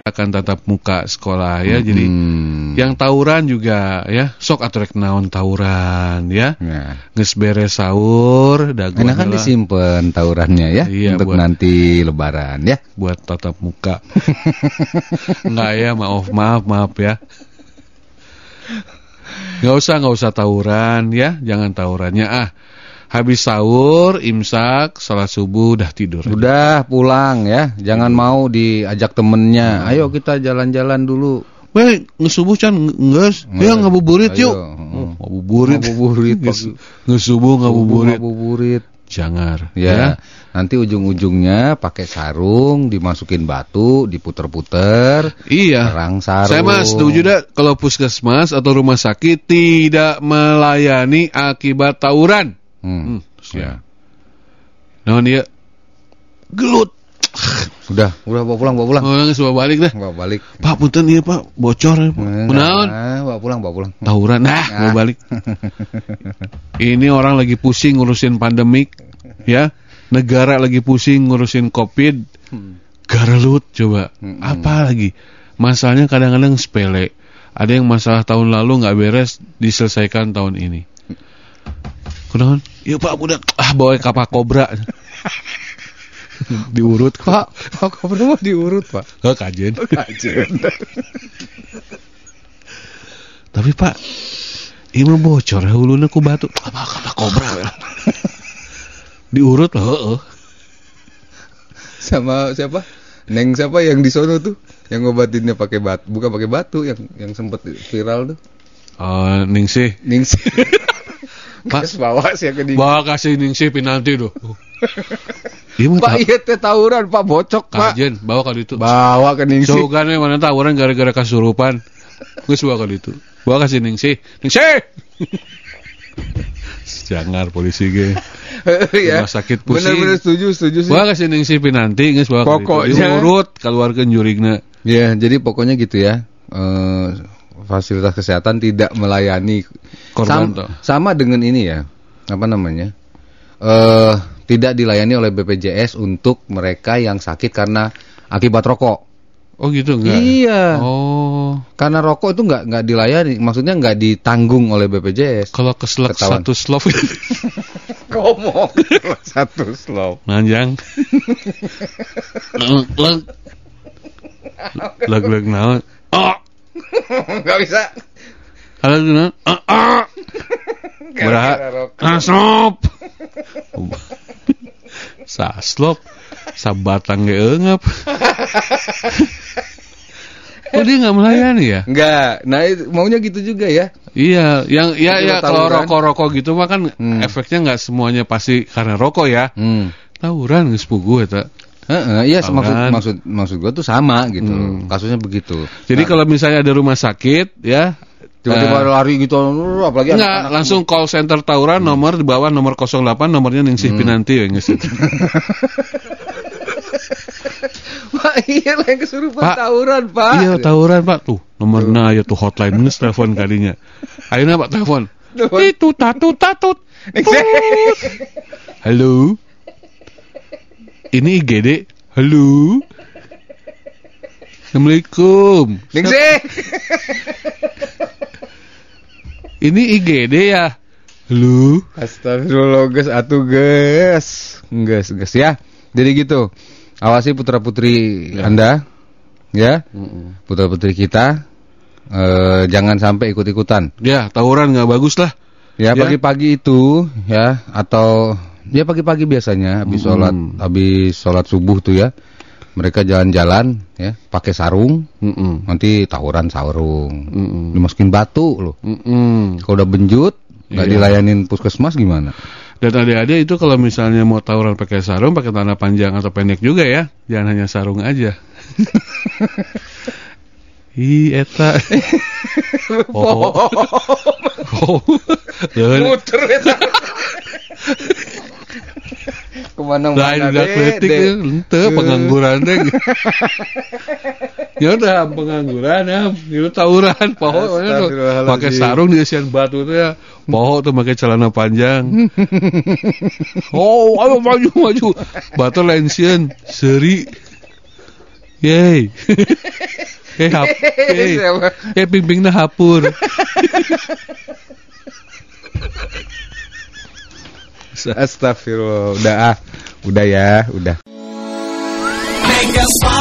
Akan tatap muka sekolah ya. Jadi Hmm. yang tawuran juga ya, sok atrek naon tawuran ya. Ya. Geus beres sahur, dagu Enak kan disimpan tawurannya ya Iya, untuk buat- nanti lebaran ya. buat tatap muka. Enggak ya, maaf maaf maaf ya. Nggak usah nggak usah tawuran ya, jangan tawurannya ah. Habis sahur, imsak, sholat subuh, udah tidur. Udah pulang ya, jangan mau diajak temennya. Ayo kita jalan-jalan dulu. Baik, ngesubuh can nges, ya ngabuburit yuk. Oh, ngabuburit. Ngabuburit, Nges- Ngesubuh ngabuburit. Ngabuburit. Jangan. Ya, nanti ujung-ujungnya pakai sarung, dimasukin batu, diputer-puter, Iya. perang sarung. Saya mah setuju dah kalau puskesmas atau rumah sakit tidak melayani akibat tawuran. Hmm. Hmm, ya. Nah dia gelut. Udah, udah bawa pulang, bawa pulang. Oh, nggak semua balik dah. Bawa balik. Pak punten iya pak, bocor. ya, Pak. Nah, bawa pulang, bawa pulang. Tawuran, nah, mau balik. Ini orang lagi pusing ngurusin pandemik, ya. Negara lagi pusing ngurusin covid. Garelut coba. Apa lagi? Masalahnya kadang-kadang sepele. Ada yang masalah tahun lalu nggak beres diselesaikan tahun ini. Kunaon? Iya pak, budak. Ah, bawa kapak kobra. Diurut Pak, Pak Koper mah diurut, Pak. Oh, kajen. Kajen. Tapi pak, ini bocor ya huluna ku batu. Apa kata kobra? Diurut lah, heeh. Sama siapa? Neng siapa yang di sono tuh? Yang ngobatinnya pakai batu, bukan pakai batu yang yang sempet viral tuh. Oh, Ningsih. Ningsih. Pak bawa sih ke Bawa kasih Ningsih pinanti tuh. Iya Pak iya teh tawuran Pak bocok Pak. kajen, bawa kali itu. Bawa ke Ningsih. Sogan mana tawuran gara-gara kasurupan. Geus bawa kali itu. Bawa kasih Ningsih. Ningsih. Jangan polisi ge. ya. Rumah sakit pusing. Bener-bener setuju, setuju sih. Bawa kasih Ningsih pinanti geus bawa kali itu. Pokoknya- Diurut keluarkeun jurigna. Ya, jadi pokoknya gitu ya. Eh, fasilitas kesehatan tidak melayani Korban Sam- sama dengan ini ya. Apa namanya? Eh, tidak dilayani oleh BPJS untuk mereka yang sakit karena akibat rokok. Oh gitu enggak? Iya. Oh. Karena rokok itu nggak nggak dilayani, maksudnya nggak ditanggung oleh BPJS. Kalau keselak Ketahuan. satu slop Ngomong satu Leg Leg Leg naon Oh Nggak bisa. Leg naon Ah ah Beraha Aslop Saslop Sabatang ge eungep Kok dia nggak melayani ya? Nggak. Nah itu, maunya gitu juga ya. Iya, yang ya ya kalau rokok-rokok gitu mah kan Hmm. efeknya nggak semuanya pasti karena rokok ya. Hmm. Tawuran geus puguh eta. Heeh, iya maksud maksud maksud gua tuh sama gitu. Hmm. Kasusnya begitu. Jadi kalau misalnya ada rumah sakit ya tiba-tiba eh, lari gitu apalagi Enggak, anak-anak langsung call center tawuran nomor di bawah nomor 08 nomornya Ningsih Pinanti ya. Wah, iya lah yang kesurupan Pak. tawuran, Pak. Iya, tawuran Pak tuh. Nomornya aya tuh hotline geus telepon kadinya. Ayeuna Pak telepon. Itu tatut tatut. Tut. Halo. Ini IGD. Halo. Assalamualaikum. Ningsih. Ini IGD ya. Halo. Astagfirullah, guys, atuh guys. Guys, guys ya. Jadi gitu. Awasi putra-putri Anda ya. Putra-putri kita eh jangan sampai ikut-ikutan. Ya, tawuran nggak bagus lah. Ya, Ya. pagi-pagi itu ya atau ya pagi-pagi biasanya habis sholat habis sholat subuh tuh ya. Mereka jalan-jalan ya, pakai sarung, Mm-mm. nanti tawuran sarung. Mm-mm. Dimasukin batu loh. Mm-mm. Kalau udah benjut nggak Iya. dilayanin puskesmas gimana? Dan adik-adik itu kalau misalnya mau tawuran pakai sarung, pakai tanah panjang atau pendek juga ya. Jangan hanya sarung aja. Ih, eta. oh. oh. Leun. Muter eta. Ke mana Lain mana udah kletik ya, ente pengangguran deh. ya udah pengangguran ya, itu tawuran, poho Astagfirullahaladzim. pakai sarung di isian batu tuh ya, poho tuh pakai celana panjang. oh, ayo maju maju, batu lensian, seri, yey. Eh, hap, eh, eh, ping-pingna hapur. Astagfirullah, udah ah, udah ya, udah. Suara